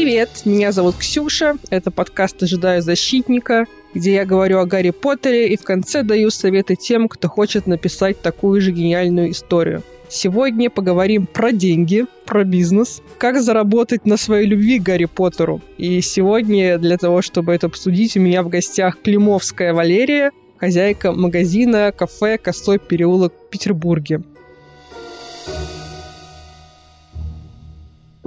Привет, меня зовут Ксюша, это подкаст «Ожидаю защитника», где я говорю о Гарри Поттере и в конце даю советы тем, кто хочет написать такую же гениальную историю. Сегодня поговорим про деньги, про бизнес, как заработать на своей любви к Гарри Поттеру. И сегодня для того, чтобы это обсудить, у меня в гостях Климовская Валерия, хозяйка магазина кафе «Косой переулок» в Петербурге.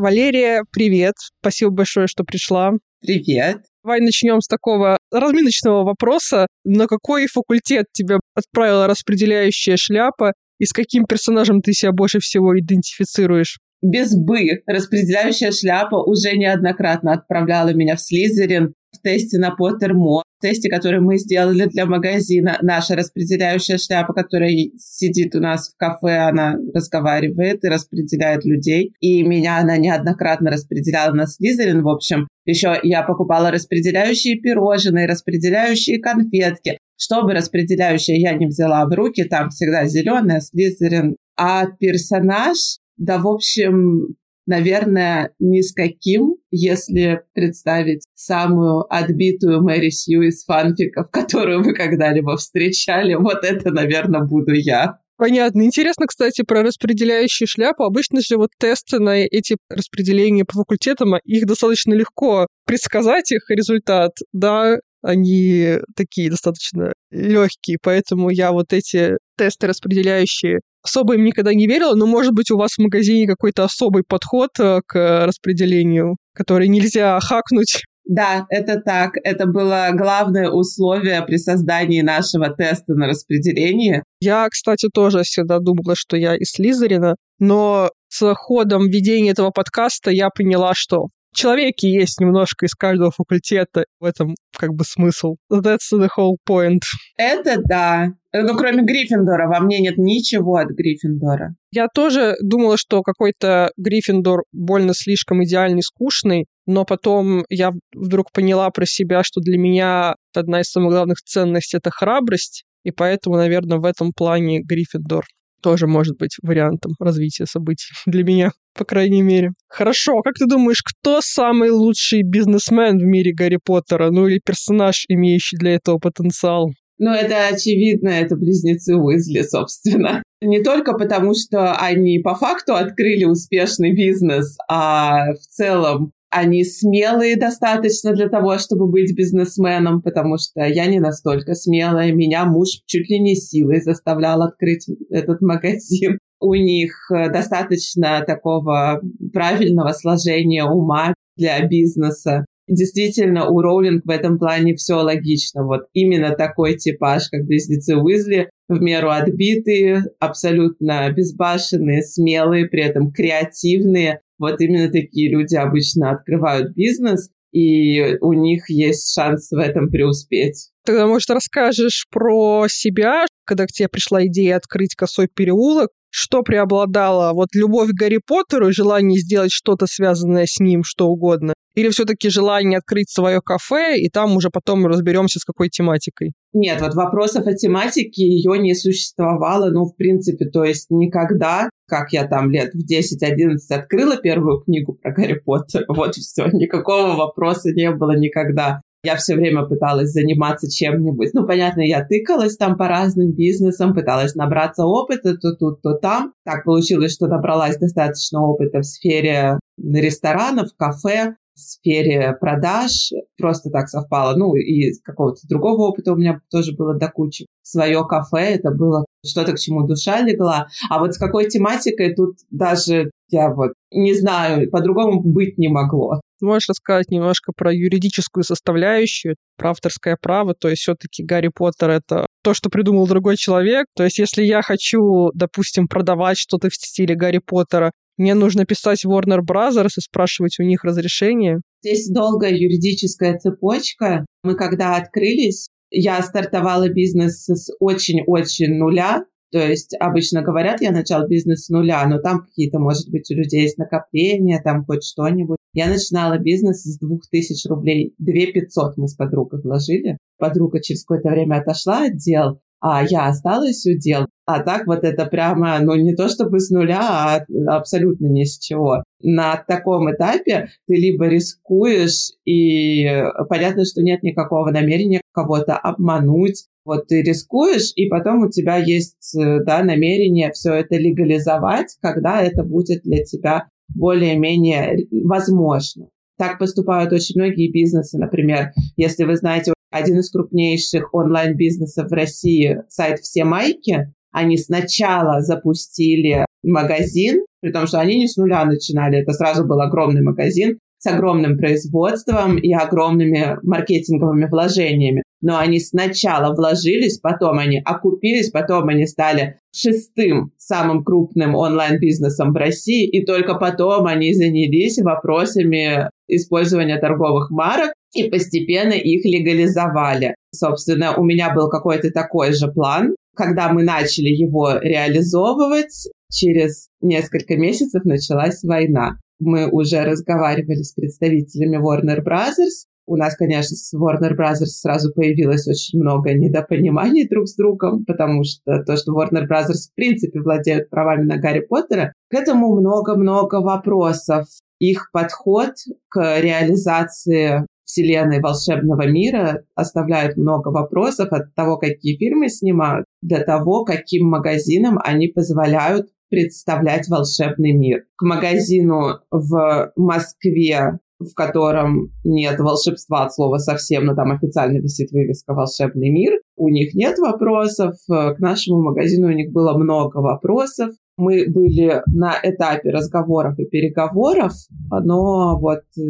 Валерия, привет. Спасибо большое, что пришла. Привет. Давай начнем с такого разминочного вопроса. На какой факультет тебя отправила распределяющая шляпа и с каким персонажем ты себя больше всего идентифицируешь? Без «бы» распределяющая шляпа уже неоднократно отправляла меня в Слизерин в тесте на Поттермо, в тесте, который мы сделали для магазина. Наша распределяющая шляпа, которая сидит у нас в кафе, она разговаривает и распределяет людей. И меня она неоднократно распределяла на Слизерин. В общем, еще я покупала распределяющие пирожные, распределяющие конфетки. Чтобы распределяющая я не взяла в руки, там всегда зеленая, Слизерин. А персонаж, да, в общем, наверное, ни с каким, если представить самую отбитую Мэри Сью из фанфиков, которую вы когда-либо встречали. Вот это, наверное, буду я. Понятно. Интересно, кстати, про распределяющие шляпу. Обычно же вот тесты на эти распределения по факультетам, их достаточно легко предсказать их результат, да, они такие достаточно легкие, поэтому я вот эти тесты распределяющие особо им никогда не верила, но, может быть, у вас в магазине какой-то особый подход э, к распределению, который нельзя хакнуть. Да, это так. Это было главное условие при создании нашего теста на распределение. Я, кстати, тоже всегда думала, что я из Слизерина, но с ходом ведения этого подкаста я поняла, что человеке есть немножко из каждого факультета. В этом как бы смысл. That's the whole point. Это да. Ну, кроме Гриффиндора, во мне нет ничего от Гриффиндора. Я тоже думала, что какой-то Гриффиндор больно слишком идеальный, скучный, но потом я вдруг поняла про себя, что для меня одна из самых главных ценностей — это храбрость, и поэтому, наверное, в этом плане Гриффиндор тоже может быть вариантом развития событий для меня, по крайней мере. Хорошо, как ты думаешь, кто самый лучший бизнесмен в мире Гарри Поттера? Ну или персонаж, имеющий для этого потенциал? Ну, это очевидно, это близнецы Уизли, собственно. Не только потому, что они по факту открыли успешный бизнес, а в целом они смелые достаточно для того, чтобы быть бизнесменом, потому что я не настолько смелая. Меня муж чуть ли не силой заставлял открыть этот магазин. У них э, достаточно такого правильного сложения ума для бизнеса. Действительно, у Роулинг в этом плане все логично. Вот именно такой типаж, как близнецы Уизли, в меру отбитые, абсолютно безбашенные, смелые, при этом креативные, вот именно такие люди обычно открывают бизнес, и у них есть шанс в этом преуспеть. Тогда, может, расскажешь про себя, когда к тебе пришла идея открыть косой переулок, что преобладало? Вот любовь к Гарри Поттеру и желание сделать что-то связанное с ним, что угодно? Или все-таки желание открыть свое кафе, и там уже потом разберемся с какой тематикой? Нет, вот вопросов о тематике ее не существовало, ну, в принципе, то есть никогда, как я там лет в 10-11 открыла первую книгу про Гарри Поттера, вот все, никакого вопроса не было никогда. Я все время пыталась заниматься чем-нибудь. Ну, понятно, я тыкалась там по разным бизнесам, пыталась набраться опыта то тут, то там. Так получилось, что набралась достаточно опыта в сфере ресторанов, кафе, в сфере продаж. Просто так совпало. Ну, и какого-то другого опыта у меня тоже было до кучи. Свое кафе, это было что-то, к чему душа легла. А вот с какой тематикой тут даже я вот не знаю, по-другому быть не могло. Можешь рассказать немножко про юридическую составляющую, про авторское право, то есть все-таки Гарри Поттер — это то, что придумал другой человек. То есть если я хочу, допустим, продавать что-то в стиле Гарри Поттера, мне нужно писать Warner Brothers и спрашивать у них разрешение. Здесь долгая юридическая цепочка. Мы когда открылись, я стартовала бизнес с очень-очень нуля, то есть обычно говорят, я начал бизнес с нуля, но там какие-то, может быть, у людей есть накопления, там хоть что-нибудь. Я начинала бизнес с 2000 рублей. 2500 мы с подругой вложили. Подруга через какое-то время отошла от дел, а я осталась у дел. А так вот это прямо, ну не то чтобы с нуля, а абсолютно ни с чего. На таком этапе ты либо рискуешь, и понятно, что нет никакого намерения кого-то обмануть, вот ты рискуешь, и потом у тебя есть да, намерение все это легализовать, когда это будет для тебя более-менее возможно. Так поступают очень многие бизнесы. Например, если вы знаете, один из крупнейших онлайн-бизнесов в России, сайт «Все майки», они сначала запустили магазин, при том, что они не с нуля начинали, это сразу был огромный магазин с огромным производством и огромными маркетинговыми вложениями но они сначала вложились, потом они окупились, потом они стали шестым самым крупным онлайн-бизнесом в России, и только потом они занялись вопросами использования торговых марок и постепенно их легализовали. Собственно, у меня был какой-то такой же план. Когда мы начали его реализовывать, через несколько месяцев началась война. Мы уже разговаривали с представителями Warner Brothers, у нас, конечно, с Warner Brothers сразу появилось очень много недопониманий друг с другом, потому что то, что Warner Brothers в принципе владеют правами на Гарри Поттера, к этому много-много вопросов. Их подход к реализации вселенной волшебного мира оставляет много вопросов от того, какие фильмы снимают, до того, каким магазинам они позволяют представлять волшебный мир. К магазину в Москве в котором нет волшебства от слова совсем, но там официально висит вывеска «Волшебный мир». У них нет вопросов. К нашему магазину у них было много вопросов. Мы были на этапе разговоров и переговоров, но вот э,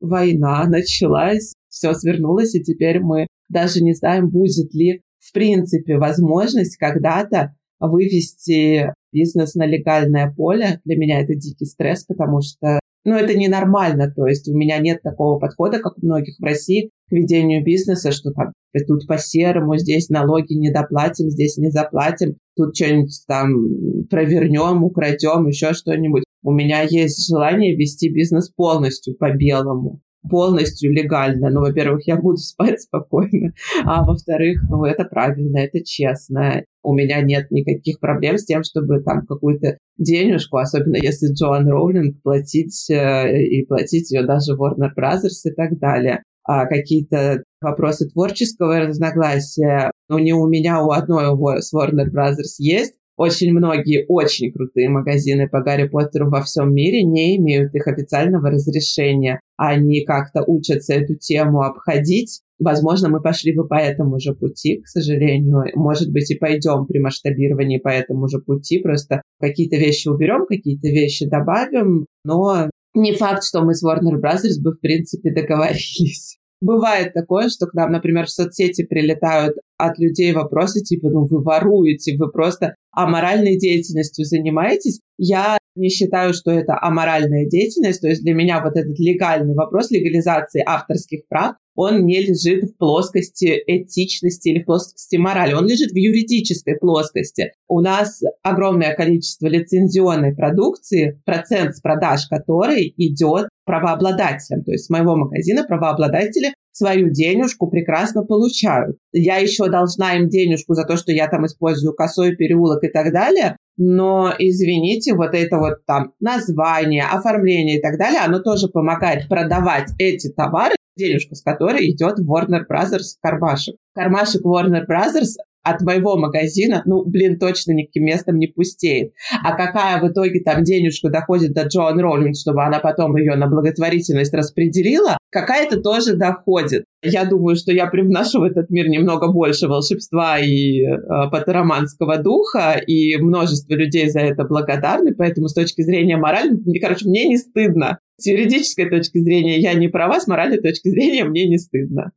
война началась, все свернулось, и теперь мы даже не знаем, будет ли в принципе возможность когда-то вывести бизнес на легальное поле. Для меня это дикий стресс, потому что ну, это ненормально. То есть у меня нет такого подхода, как у многих в России, к ведению бизнеса, что там тут по-серому, здесь налоги не доплатим, здесь не заплатим, тут что-нибудь там провернем, украдем, еще что-нибудь. У меня есть желание вести бизнес полностью по-белому полностью легально. Ну, во-первых, я буду спать спокойно, а во-вторых, ну, это правильно, это честно. У меня нет никаких проблем с тем, чтобы там какую-то денежку, особенно если Джоан Роулинг, платить э, и платить ее даже Warner Brothers и так далее. А какие-то вопросы творческого разногласия, ну, не у меня, у одной его с Warner Brothers есть, очень многие очень крутые магазины по Гарри Поттеру во всем мире не имеют их официального разрешения. Они как-то учатся эту тему обходить. Возможно, мы пошли бы по этому же пути, к сожалению. Может быть, и пойдем при масштабировании по этому же пути. Просто какие-то вещи уберем, какие-то вещи добавим. Но не факт, что мы с Warner Brothers бы, в принципе, договорились. Бывает такое, что к нам, например, в соцсети прилетают от людей вопросы типа, ну вы воруете, вы просто аморальной деятельностью занимаетесь. Я не считаю, что это аморальная деятельность. То есть для меня вот этот легальный вопрос легализации авторских прав, он не лежит в плоскости этичности или в плоскости морали. Он лежит в юридической плоскости. У нас огромное количество лицензионной продукции, процент с продаж которой идет правообладателям. То есть с моего магазина правообладатели свою денежку прекрасно получают. Я еще должна им денежку за то, что я там использую косой переулок и так далее, но, извините, вот это вот там название, оформление и так далее, оно тоже помогает продавать эти товары, денежку с которой идет Warner Brothers кармашек. Кармашек Warner Brothers от моего магазина, ну, блин, точно никаким местом не пустеет. А какая в итоге там денежка доходит до Джоан Роллинг, чтобы она потом ее на благотворительность распределила, какая-то тоже доходит. Я думаю, что я привношу в этот мир немного больше волшебства и э, патероманского духа, и множество людей за это благодарны, поэтому с точки зрения морали, короче, мне не стыдно. С юридической точки зрения я не права, с моральной точки зрения мне не стыдно.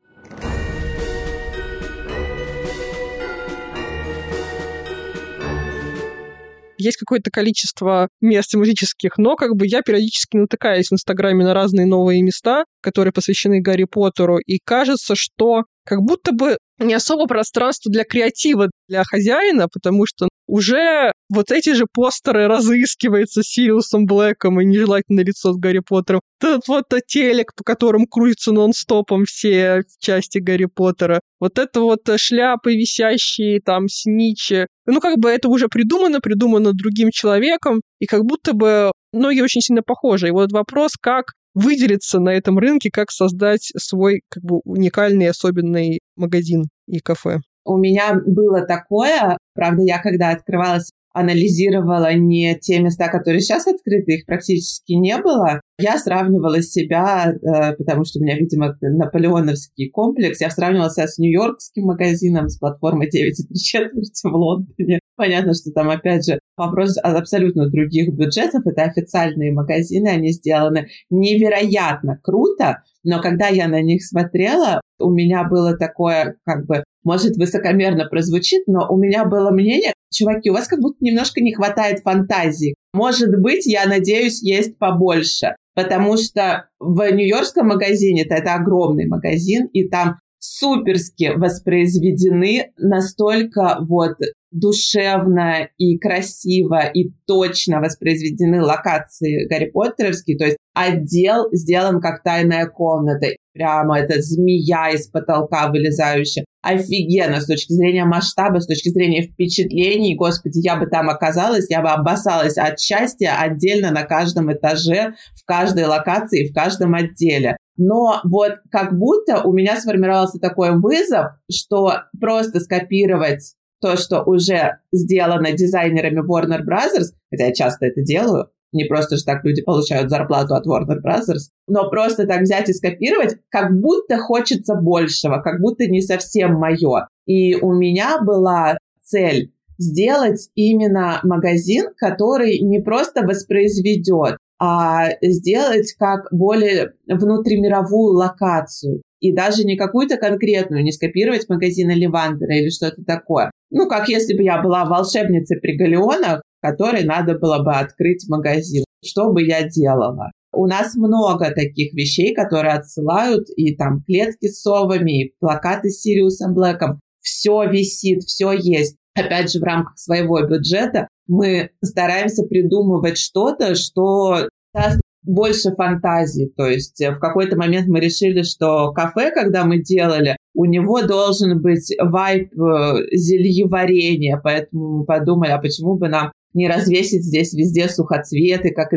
Есть какое-то количество мест тематических, но как бы я периодически натыкаюсь в Инстаграме на разные новые места, которые посвящены Гарри Поттеру, и кажется, что как будто бы не особо пространство для креатива для хозяина, потому что уже вот эти же постеры разыскиваются Сириусом Блэком и нежелательное лицо с Гарри Поттером. Тут вот телек, по которому крутится нон-стопом все части Гарри Поттера. Вот это вот шляпы висящие, там, сничи. Ну, как бы это уже придумано, придумано другим человеком, и как будто бы многие очень сильно похожи. И вот вопрос, как выделиться на этом рынке, как создать свой как бы уникальный особенный магазин и кафе. У меня было такое, правда, я когда открывалась анализировала не те места, которые сейчас открыты, их практически не было. Я сравнивала себя, э, потому что у меня, видимо, наполеоновский комплекс, я сравнивала себя с нью-йоркским магазином, с платформой 9 четверти в Лондоне. Понятно, что там, опять же, вопрос абсолютно других бюджетов. Это официальные магазины, они сделаны невероятно круто, но когда я на них смотрела, у меня было такое, как бы, может, высокомерно прозвучит, но у меня было мнение, чуваки, у вас как будто немножко не хватает фантазии. Может быть, я надеюсь, есть побольше. Потому что в нью-йоркском магазине, это, это огромный магазин, и там суперски воспроизведены настолько вот душевно и красиво и точно воспроизведены локации Гарри Поттеровские, то есть отдел сделан как тайная комната. Прямо эта змея из потолка вылезающая. Офигенно с точки зрения масштаба, с точки зрения впечатлений. Господи, я бы там оказалась, я бы обоссалась от счастья отдельно на каждом этаже, в каждой локации, в каждом отделе. Но вот как будто у меня сформировался такой вызов, что просто скопировать то, что уже сделано дизайнерами Warner Brothers, хотя я часто это делаю, не просто же так люди получают зарплату от Warner Brothers, но просто так взять и скопировать, как будто хочется большего, как будто не совсем мое. И у меня была цель сделать именно магазин, который не просто воспроизведет, а сделать как более внутримировую локацию. И даже не какую-то конкретную, не скопировать магазина Левандера или что-то такое. Ну, как если бы я была волшебницей при Галеонах, которой надо было бы открыть магазин. Что бы я делала? У нас много таких вещей, которые отсылают, и там клетки с совами, и плакаты с Сириусом Блэком. Все висит, все есть. Опять же, в рамках своего бюджета мы стараемся придумывать что-то, что даст больше фантазии. То есть э, в какой-то момент мы решили, что кафе, когда мы делали, у него должен быть вайп э, зельеварения, поэтому мы подумали, а почему бы нам не развесить здесь везде сухоцветы, как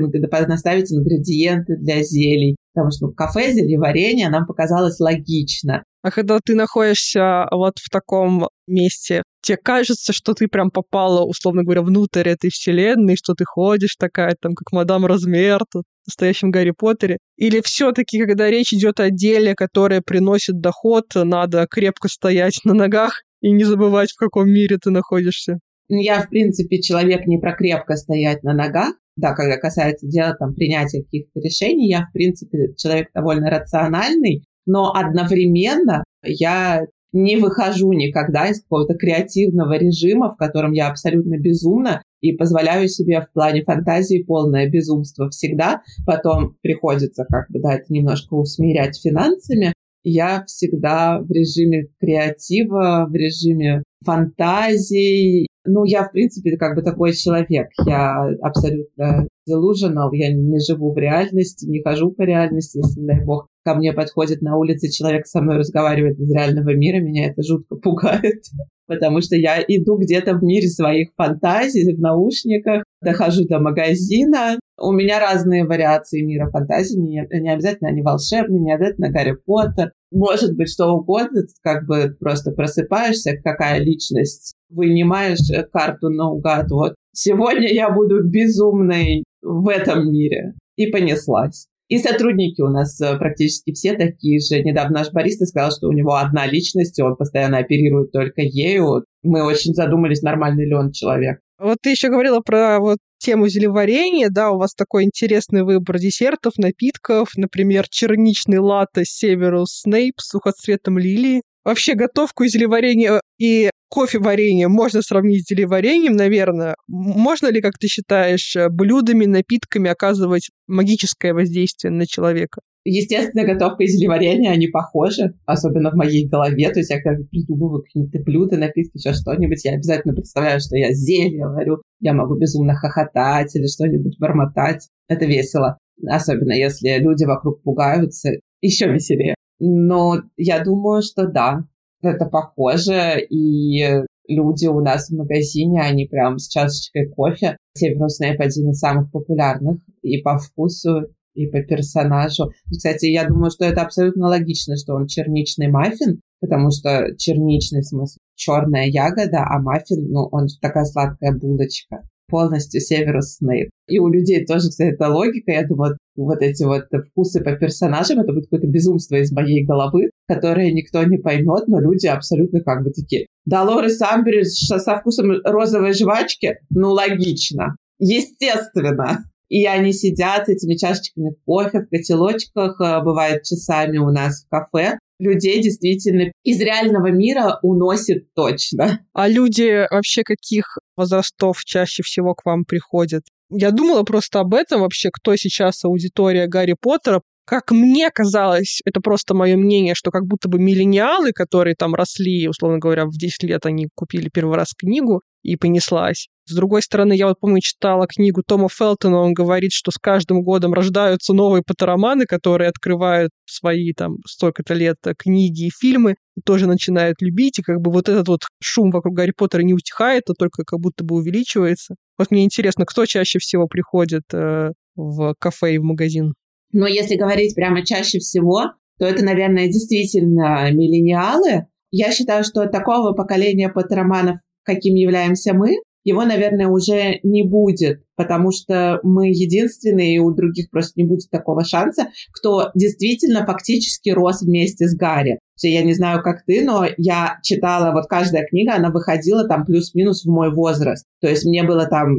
наставить ингредиенты для зелий. Потому что ну, кафе зельеварения нам показалось логично. А когда ты находишься вот в таком месте, тебе кажется, что ты прям попала, условно говоря, внутрь этой вселенной, что ты ходишь такая, там, как мадам Размер, тут, в настоящем Гарри Поттере? Или все таки когда речь идет о деле, которое приносит доход, надо крепко стоять на ногах и не забывать, в каком мире ты находишься? Я, в принципе, человек не про крепко стоять на ногах. Да, когда касается дела там, принятия каких-то решений, я, в принципе, человек довольно рациональный, но одновременно я не выхожу никогда из какого-то креативного режима, в котором я абсолютно безумна и позволяю себе в плане фантазии полное безумство всегда. Потом приходится как бы, да, это немножко усмирять финансами. Я всегда в режиме креатива, в режиме фантазий ну, я, в принципе, как бы такой человек. Я абсолютно delusional, я не живу в реальности, не хожу по реальности, если, дай бог, ко мне подходит на улице человек со мной разговаривает из реального мира, меня это жутко пугает, потому что я иду где-то в мире своих фантазий, в наушниках, дохожу до магазина, у меня разные вариации мира фантазии, не, не обязательно они волшебные, не обязательно Гарри Поттер, может быть что угодно, как бы просто просыпаешься, какая личность, вынимаешь э, карту наугад, вот сегодня я буду безумной в этом мире. И понеслась. И сотрудники у нас э, практически все такие же. Недавно наш бариста сказал, что у него одна личность, и он постоянно оперирует только ею. Мы очень задумались, нормальный ли он человек. Вот ты еще говорила про вот тему зелеварения, да, у вас такой интересный выбор десертов, напитков, например, черничный латте Северус Снейп с сухоцветом лилии. Вообще готовку и зелеварение и кофе варенье можно сравнить с зелеварением, наверное. Можно ли, как ты считаешь, блюдами, напитками оказывать магическое воздействие на человека? Естественно, готовка и зелеварение, они похожи, особенно в моей голове. То есть я когда придумываю какие-то блюда, напитки, еще что-нибудь, я обязательно представляю, что я зелье варю, я могу безумно хохотать или что-нибудь бормотать. Это весело. Особенно если люди вокруг пугаются, еще веселее. Но я думаю, что да, это похоже, и люди у нас в магазине, они прям с чашечкой кофе. Северус Снейп один из самых популярных и по вкусу, и по персонажу. Кстати, я думаю, что это абсолютно логично, что он черничный маффин, потому что черничный, в смысле, черная ягода, а маффин, ну, он такая сладкая булочка полностью Северус Снейп. И у людей тоже, кстати, эта логика. Я думаю, вот эти вот вкусы по персонажам, это будет какое-то безумство из моей головы, которое никто не поймет, но люди абсолютно как бы такие. Долорес Амбридж со вкусом розовой жвачки? Ну, логично. Естественно. И они сидят с этими чашечками кофе в котелочках, э, бывает часами у нас в кафе. Людей действительно из реального мира уносит точно. А люди вообще каких возрастов чаще всего к вам приходят? Я думала просто об этом вообще, кто сейчас аудитория Гарри Поттера, как мне казалось, это просто мое мнение, что как будто бы миллениалы, которые там росли, условно говоря, в 10 лет они купили первый раз книгу и понеслась. С другой стороны, я вот помню, читала книгу Тома Фелтона, он говорит, что с каждым годом рождаются новые патероманы, которые открывают свои там столько-то лет книги и фильмы, и тоже начинают любить, и как бы вот этот вот шум вокруг Гарри Поттера не утихает, а только как будто бы увеличивается. Вот мне интересно, кто чаще всего приходит э, в кафе и в магазин? Но если говорить прямо чаще всего, то это, наверное, действительно миллениалы. Я считаю, что такого поколения патроманов, каким являемся мы, его, наверное, уже не будет, потому что мы единственные, и у других просто не будет такого шанса, кто действительно фактически рос вместе с Гарри. Я не знаю, как ты, но я читала, вот каждая книга, она выходила там плюс-минус в мой возраст. То есть мне было там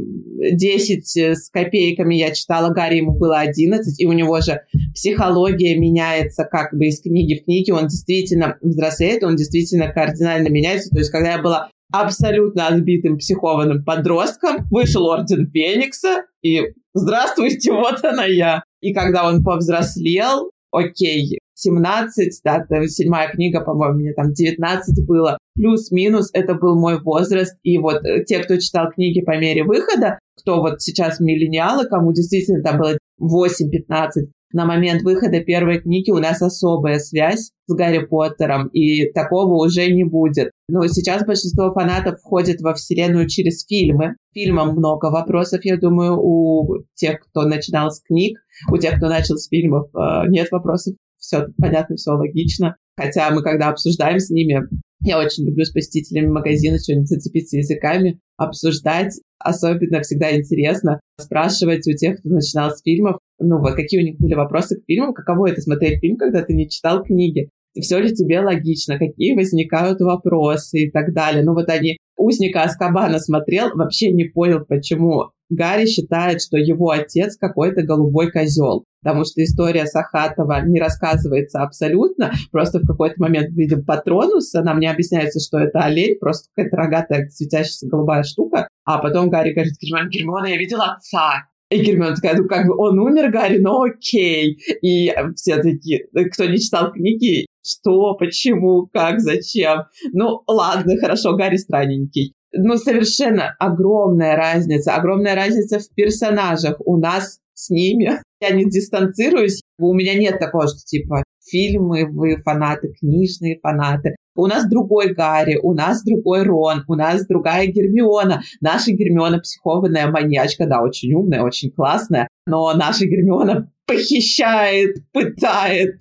10 с копейками, я читала Гарри, ему было 11, и у него же психология меняется как бы из книги в книге, он действительно взрослеет, он действительно кардинально меняется. То есть когда я была абсолютно отбитым психованным подростком, вышел Орден Феникса, и здравствуйте, вот она я. И когда он повзрослел, окей, 17, да, седьмая книга, по-моему, мне там 19 было, плюс-минус, это был мой возраст, и вот э, те, кто читал книги по мере выхода, кто вот сейчас миллениалы, кому действительно там было 8-15, на момент выхода первой книги у нас особая связь с Гарри Поттером, и такого уже не будет. Но сейчас большинство фанатов входит во вселенную через фильмы. Фильмам много вопросов, я думаю, у тех, кто начинал с книг, у тех, кто начал с фильмов, э, нет вопросов. Все понятно, все логично. Хотя мы, когда обсуждаем с ними, я очень люблю с посетителями магазина что-нибудь зацепиться языками, обсуждать. Особенно всегда интересно спрашивать у тех, кто начинал с фильмов, ну вот какие у них были вопросы к фильму, каково это смотреть фильм, когда ты не читал книги, все ли тебе логично, какие возникают вопросы и так далее. Ну вот они Узника Аскабана смотрел, вообще не понял, почему Гарри считает, что его отец какой-то голубой козел. Потому что история Сахатова не рассказывается абсолютно. Просто в какой-то момент видим Патронуса, нам не объясняется, что это олень, просто какая-то рогатая светящаяся голубая штука. А потом Гарри говорит, Гермиона, Гермиона, я видел отца. И Гермиона такая, ну как бы он умер, Гарри, ну окей. И все такие, кто не читал книги, что, почему, как, зачем. Ну ладно, хорошо, Гарри странненький. Ну, совершенно огромная разница, огромная разница в персонажах. У нас с ними. Я не дистанцируюсь. У меня нет такого, что типа фильмы, вы фанаты, книжные фанаты. У нас другой Гарри, у нас другой Рон, у нас другая Гермиона. Наша Гермиона психованная маньячка, да, очень умная, очень классная, но наша Гермиона похищает, пытает.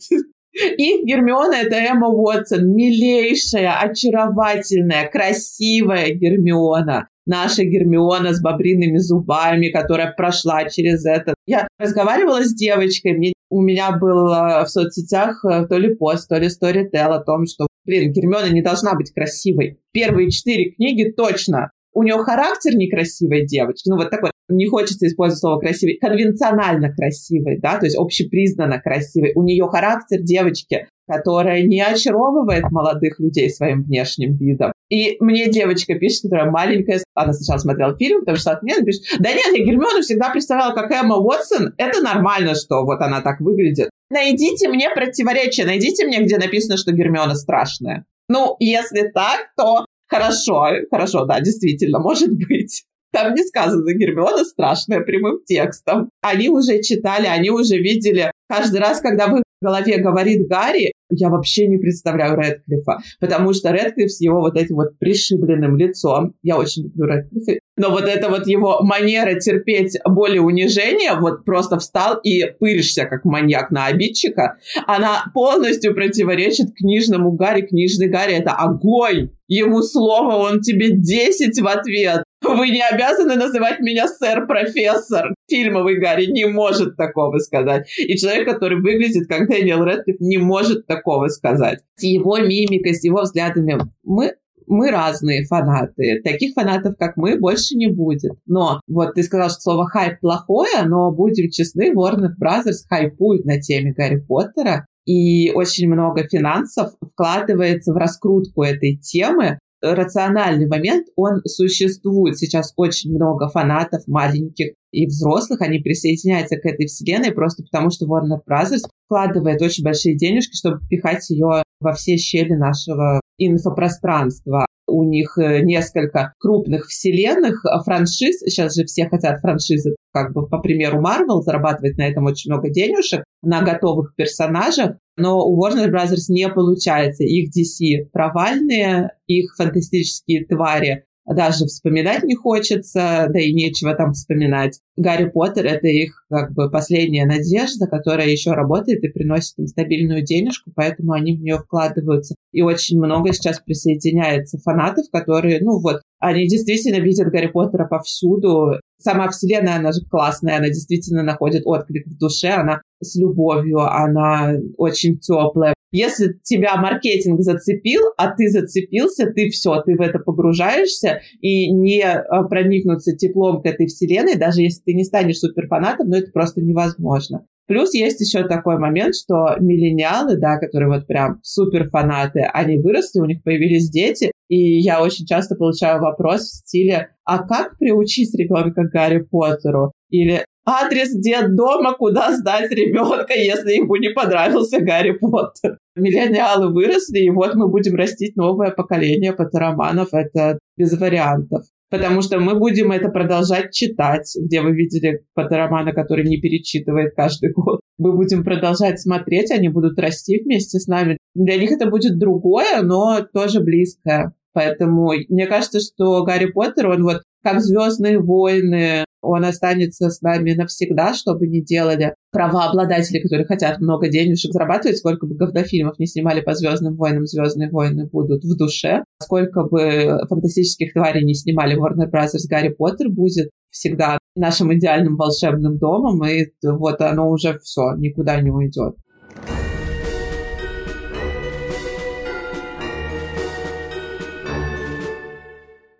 Их Гермиона — это Эмма Уотсон, милейшая, очаровательная, красивая Гермиона наша Гермиона с бобриными зубами, которая прошла через это. Я разговаривала с девочкой, мне, у меня был в соцсетях э, то ли пост, то ли сторител о том, что, блин, Гермиона не должна быть красивой. Первые четыре книги точно. У нее характер некрасивой девочки, ну вот такой, не хочется использовать слово красивый, конвенционально красивый, да, то есть общепризнанно красивый. У нее характер девочки которая не очаровывает молодых людей своим внешним видом. И мне девочка пишет, которая маленькая, она сначала смотрела фильм, потому что от меня пишет, да нет, я Гермиону всегда представляла как Эмма Уотсон, это нормально, что вот она так выглядит. Найдите мне противоречие, найдите мне, где написано, что Гермиона страшная. Ну, если так, то хорошо, хорошо, да, действительно, может быть. Там не сказано Гермиона страшная прямым текстом. Они уже читали, они уже видели. Каждый раз, когда в их голове говорит Гарри, я вообще не представляю Редклифа, потому что Редклифф с его вот этим вот пришибленным лицом, я очень люблю Редклиффа, но вот эта вот его манера терпеть боль и унижение, вот просто встал и пыришься, как маньяк на обидчика, она полностью противоречит книжному Гарри. Книжный Гарри — это огонь! Ему слово, он тебе 10 в ответ. Вы не обязаны называть меня сэр-профессор. Фильмовый Гарри не может такого сказать. И человек, который выглядит как Дэниел Рэдклифф, не может такого сказать. С его мимикой, с его взглядами мы мы разные фанаты. Таких фанатов, как мы, больше не будет. Но вот ты сказал, что слово хайп плохое, но будем честны, Warner Brothers хайпует на теме Гарри Поттера. И очень много финансов вкладывается в раскрутку этой темы рациональный момент, он существует. Сейчас очень много фанатов маленьких и взрослых, они присоединяются к этой вселенной просто потому, что Warner Bros. вкладывает очень большие денежки, чтобы пихать ее во все щели нашего инфопространства. У них э, несколько крупных вселенных, а франшиз. Сейчас же все хотят франшизы, как бы по примеру Marvel, зарабатывать на этом очень много денежек, на готовых персонажах но у Warner Bros. не получается. Их DC провальные, их фантастические твари даже вспоминать не хочется, да и нечего там вспоминать. Гарри Поттер — это их как бы последняя надежда, которая еще работает и приносит им стабильную денежку, поэтому они в нее вкладываются. И очень много сейчас присоединяется фанатов, которые, ну вот, они действительно видят Гарри Поттера повсюду. Сама вселенная, она же классная, она действительно находит отклик в душе, она с любовью, она очень теплая. Если тебя маркетинг зацепил, а ты зацепился, ты все, ты в это погружаешься, и не а, проникнуться теплом к этой вселенной, даже если ты не станешь суперфанатом, но это просто невозможно. Плюс есть еще такой момент, что миллениалы, да, которые вот прям суперфанаты, они выросли, у них появились дети, и я очень часто получаю вопрос в стиле «А как приучить ребенка к Гарри Поттеру?» Или адрес дома, куда сдать ребенка, если ему не понравился Гарри Поттер. Миллениалы выросли, и вот мы будем растить новое поколение поттероманов. Это без вариантов. Потому что мы будем это продолжать читать, где вы видели поттеромана, который не перечитывает каждый год. Мы будем продолжать смотреть, они будут расти вместе с нами. Для них это будет другое, но тоже близкое. Поэтому мне кажется, что Гарри Поттер, он вот как Звездные войны, он останется с нами навсегда, что бы ни делали правообладатели, которые хотят много денежек зарабатывать, сколько бы говнофильмов не снимали по Звездным войнам, Звездные войны будут в душе, сколько бы фантастических тварей не снимали Warner Bros. Гарри Поттер будет всегда нашим идеальным волшебным домом, и вот оно уже все, никуда не уйдет.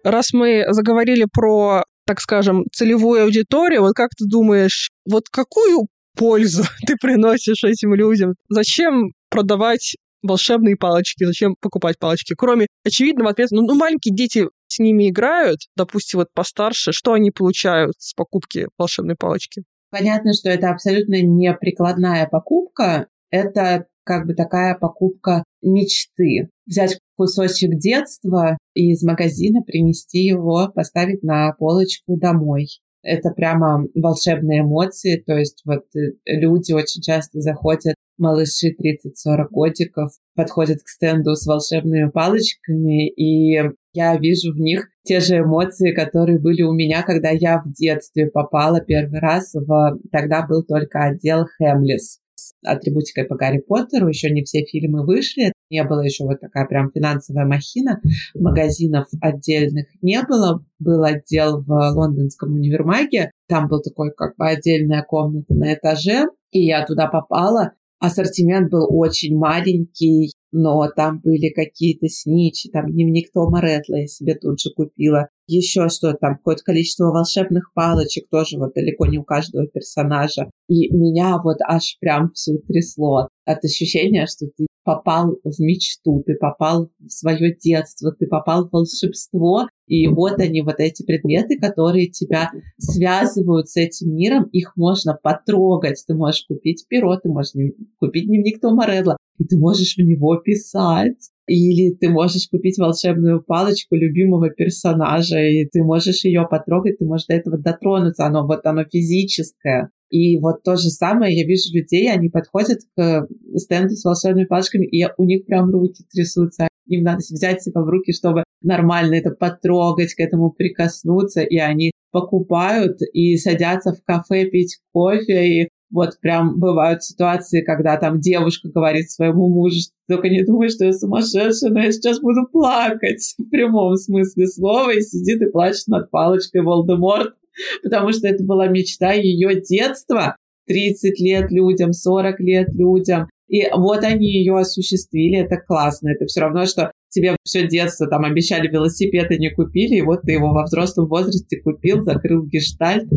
Раз мы заговорили про так скажем, целевую аудиторию, вот как ты думаешь, вот какую пользу ты приносишь этим людям? Зачем продавать волшебные палочки, зачем покупать палочки? Кроме очевидного ответа, ну, ну маленькие дети с ними играют, допустим, вот постарше, что они получают с покупки волшебной палочки? Понятно, что это абсолютно не прикладная покупка, это как бы такая покупка мечты. Взять кусочек детства из магазина принести его, поставить на полочку домой. Это прямо волшебные эмоции, то есть вот э, люди очень часто заходят, малыши 30-40 годиков, подходят к стенду с волшебными палочками, и я вижу в них те же эмоции, которые были у меня, когда я в детстве попала первый раз в... Тогда был только отдел Хемлис атрибутикой по Гарри Поттеру. Еще не все фильмы вышли. Не было еще вот такая прям финансовая махина. Магазинов отдельных не было. Был отдел в лондонском универмаге. Там был такой как бы отдельная комната на этаже. И я туда попала. Ассортимент был очень маленький, но там были какие-то сничи, там дневник Тома Редла я себе тут же купила. Еще что там, какое-то количество волшебных палочек тоже вот далеко не у каждого персонажа. И меня вот аж прям все трясло от ощущения, что ты попал в мечту, ты попал в свое детство, ты попал в волшебство, и вот они, вот эти предметы, которые тебя связывают с этим миром, их можно потрогать. Ты можешь купить перо, ты можешь купить дневник Тома Редла, и ты можешь в него писать. Или ты можешь купить волшебную палочку любимого персонажа, и ты можешь ее потрогать, ты можешь до этого дотронуться, оно вот оно физическое. И вот то же самое я вижу людей, они подходят к стенду с волшебными палочками, и у них прям руки трясутся. Им надо взять себя в руки, чтобы нормально это потрогать, к этому прикоснуться, и они покупают и садятся в кафе пить кофе, и вот прям бывают ситуации, когда там девушка говорит своему мужу, только не думай, что я сумасшедшая, но я сейчас буду плакать в прямом смысле слова, и сидит и плачет над палочкой Волдеморт, потому что это была мечта ее детства. 30 лет людям, 40 лет людям. И вот они ее осуществили, это классно. Это все равно, что тебе все детство там обещали велосипед и не купили, и вот ты его во взрослом возрасте купил, закрыл гештальт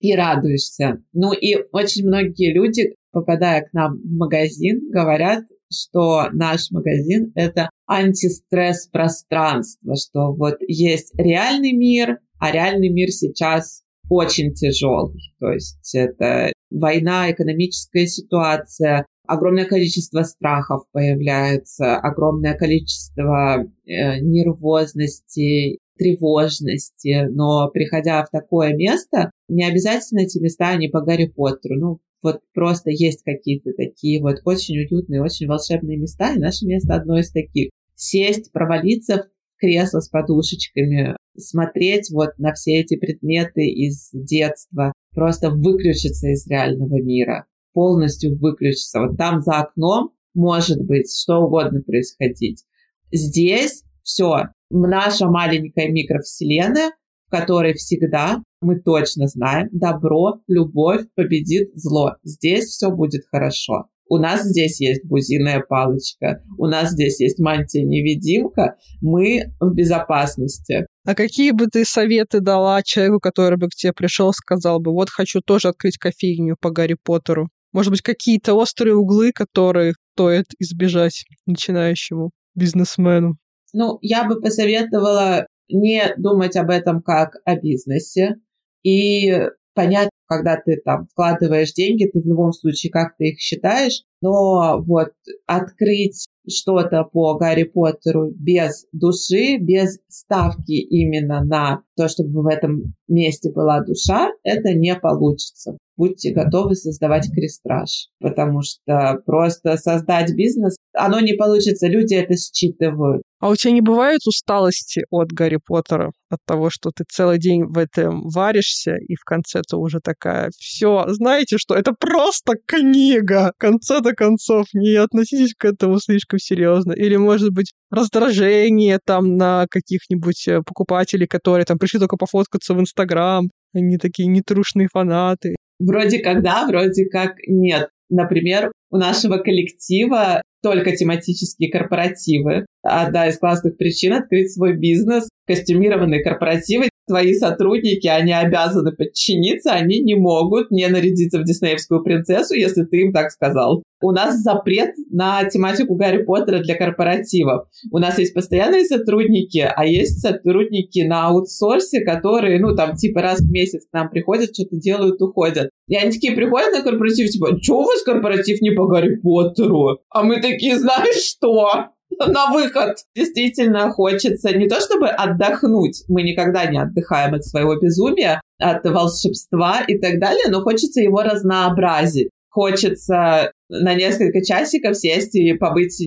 и радуешься. Ну и очень многие люди, попадая к нам в магазин, говорят, что наш магазин — это антистресс пространство, что вот есть реальный мир, а реальный мир сейчас очень тяжелый. То есть это война, экономическая ситуация, огромное количество страхов появляется, огромное количество э, нервозности, тревожности, но приходя в такое место, не обязательно эти места, они по Гарри Поттеру, ну, вот просто есть какие-то такие вот очень уютные, очень волшебные места, и наше место одно из таких. Сесть, провалиться в кресло с подушечками, смотреть вот на все эти предметы из детства, просто выключиться из реального мира полностью выключиться. Вот там за окном может быть что угодно происходить. Здесь все, наша маленькая микровселенная, в которой всегда мы точно знаем, добро, любовь победит зло. Здесь все будет хорошо. У нас здесь есть бузиная палочка, у нас здесь есть мантия-невидимка, мы в безопасности. А какие бы ты советы дала человеку, который бы к тебе пришел, сказал бы, вот хочу тоже открыть кофейню по Гарри Поттеру? Может быть, какие-то острые углы, которые стоит избежать начинающему бизнесмену? Ну, я бы посоветовала не думать об этом как о бизнесе и понять, когда ты там вкладываешь деньги, ты в любом случае как-то их считаешь, но вот открыть что-то по Гарри Поттеру без души, без ставки именно на то, чтобы в этом месте была душа, это не получится будьте готовы создавать крестраж, потому что просто создать бизнес, оно не получится, люди это считывают. А у тебя не бывает усталости от Гарри Поттера, от того, что ты целый день в этом варишься, и в конце ты уже такая, все, знаете что, это просто книга, в конце-то концов, не относитесь к этому слишком серьезно. Или, может быть, раздражение там на каких-нибудь э, покупателей, которые там пришли только пофоткаться в Инстаграм, они такие нетрушные фанаты. Вроде как да, вроде как нет. Например, у нашего коллектива только тематические корпоративы. Одна из классных причин открыть свой бизнес – костюмированные корпоративы. Твои сотрудники, они обязаны подчиниться, они не могут не нарядиться в диснеевскую принцессу, если ты им так сказал. У нас запрет на тематику Гарри Поттера для корпоративов. У нас есть постоянные сотрудники, а есть сотрудники на аутсорсе, которые, ну, там, типа раз в месяц к нам приходят, что-то делают, уходят. И они такие приходят на корпоратив, типа, что у вас корпоратив не по Гарри Поттеру? А мы такие, знаешь что? на выход. Действительно хочется не то чтобы отдохнуть, мы никогда не отдыхаем от своего безумия, от волшебства и так далее, но хочется его разнообразить. Хочется на несколько часиков сесть и побыть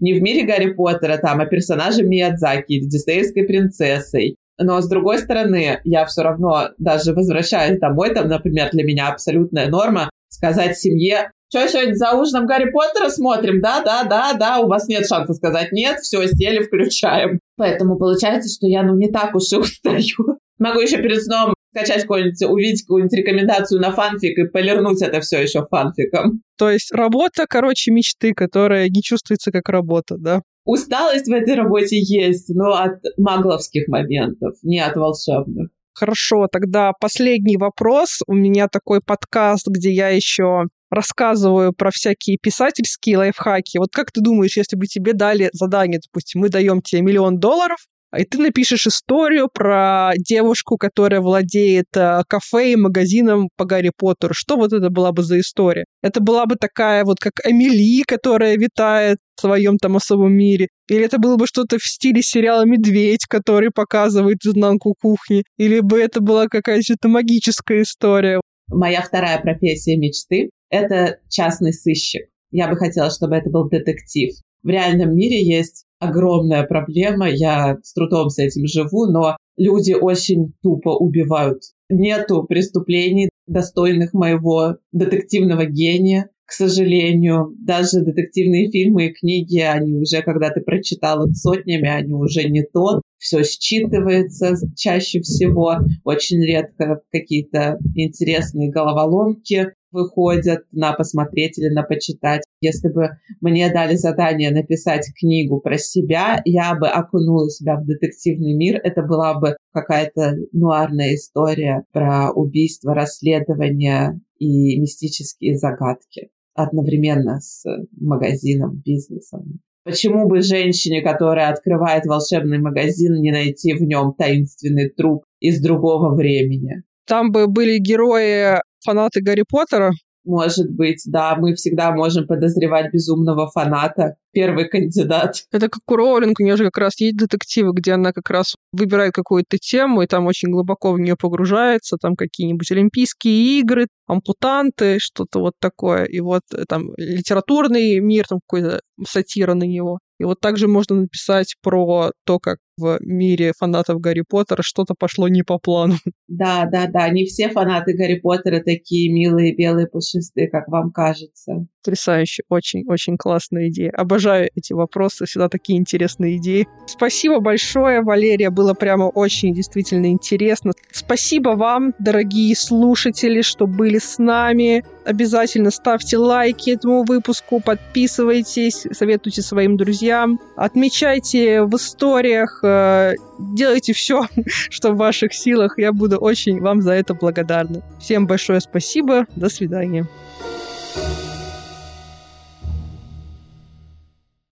не в мире Гарри Поттера, там, а персонажем Миядзаки или диснеевской принцессой. Но, с другой стороны, я все равно, даже возвращаясь домой, там, например, для меня абсолютная норма сказать семье, что сегодня за ужином Гарри Поттера смотрим? Да, да, да, да, у вас нет шанса сказать нет, все, сели, включаем. Поэтому получается, что я, ну, не так уж и устаю. Могу еще перед сном скачать какую-нибудь, увидеть какую-нибудь рекомендацию на фанфик и полирнуть это все еще фанфиком. То есть работа, короче, мечты, которая не чувствуется как работа, да? Усталость в этой работе есть, но от магловских моментов, не от волшебных. Хорошо, тогда последний вопрос. У меня такой подкаст, где я еще рассказываю про всякие писательские лайфхаки. Вот как ты думаешь, если бы тебе дали задание, допустим, мы даем тебе миллион долларов, и ты напишешь историю про девушку, которая владеет э, кафе и магазином по Гарри Поттеру. Что вот это была бы за история? Это была бы такая вот как Эмили, которая витает в своем там особом мире? Или это было бы что-то в стиле сериала «Медведь», который показывает изнанку кухни? Или бы это была какая-то магическая история? Моя вторая профессия мечты — это частный сыщик. Я бы хотела, чтобы это был детектив. В реальном мире есть огромная проблема, я с трудом с этим живу, но люди очень тупо убивают. Нету преступлений, достойных моего детективного гения. К сожалению, даже детективные фильмы и книги, они уже, когда ты прочитал их сотнями, они уже не то. Все считывается чаще всего. Очень редко какие-то интересные головоломки выходят на посмотреть или на почитать. Если бы мне дали задание написать книгу про себя, я бы окунула себя в детективный мир. Это была бы какая-то нуарная история про убийство, расследование и мистические загадки одновременно с магазином, бизнесом. Почему бы женщине, которая открывает волшебный магазин, не найти в нем таинственный труп из другого времени? Там бы были герои фанаты Гарри Поттера? Может быть, да, мы всегда можем подозревать безумного фаната. Первый кандидат. Это как у Роулинг, у нее же как раз есть детективы, где она как раз выбирает какую-то тему, и там очень глубоко в нее погружается, там какие-нибудь Олимпийские игры, ампутанты, что-то вот такое. И вот э, там литературный мир, там какой-то сатира на него. И вот также можно написать про то, как в мире фанатов Гарри Поттера что-то пошло не по плану. Да, да, да. Не все фанаты Гарри Поттера такие милые, белые, пушистые, как вам кажется. Потрясающе. Очень-очень классная идея. Обожаю эти вопросы. Всегда такие интересные идеи. Спасибо большое, Валерия. Было прямо очень действительно интересно. Спасибо вам, дорогие слушатели, что были с нами. Обязательно ставьте лайки этому выпуску, подписывайтесь, советуйте своим друзьям, отмечайте в историях, э, делайте все, что в ваших силах. Я буду очень вам за это благодарна. Всем большое спасибо. До свидания.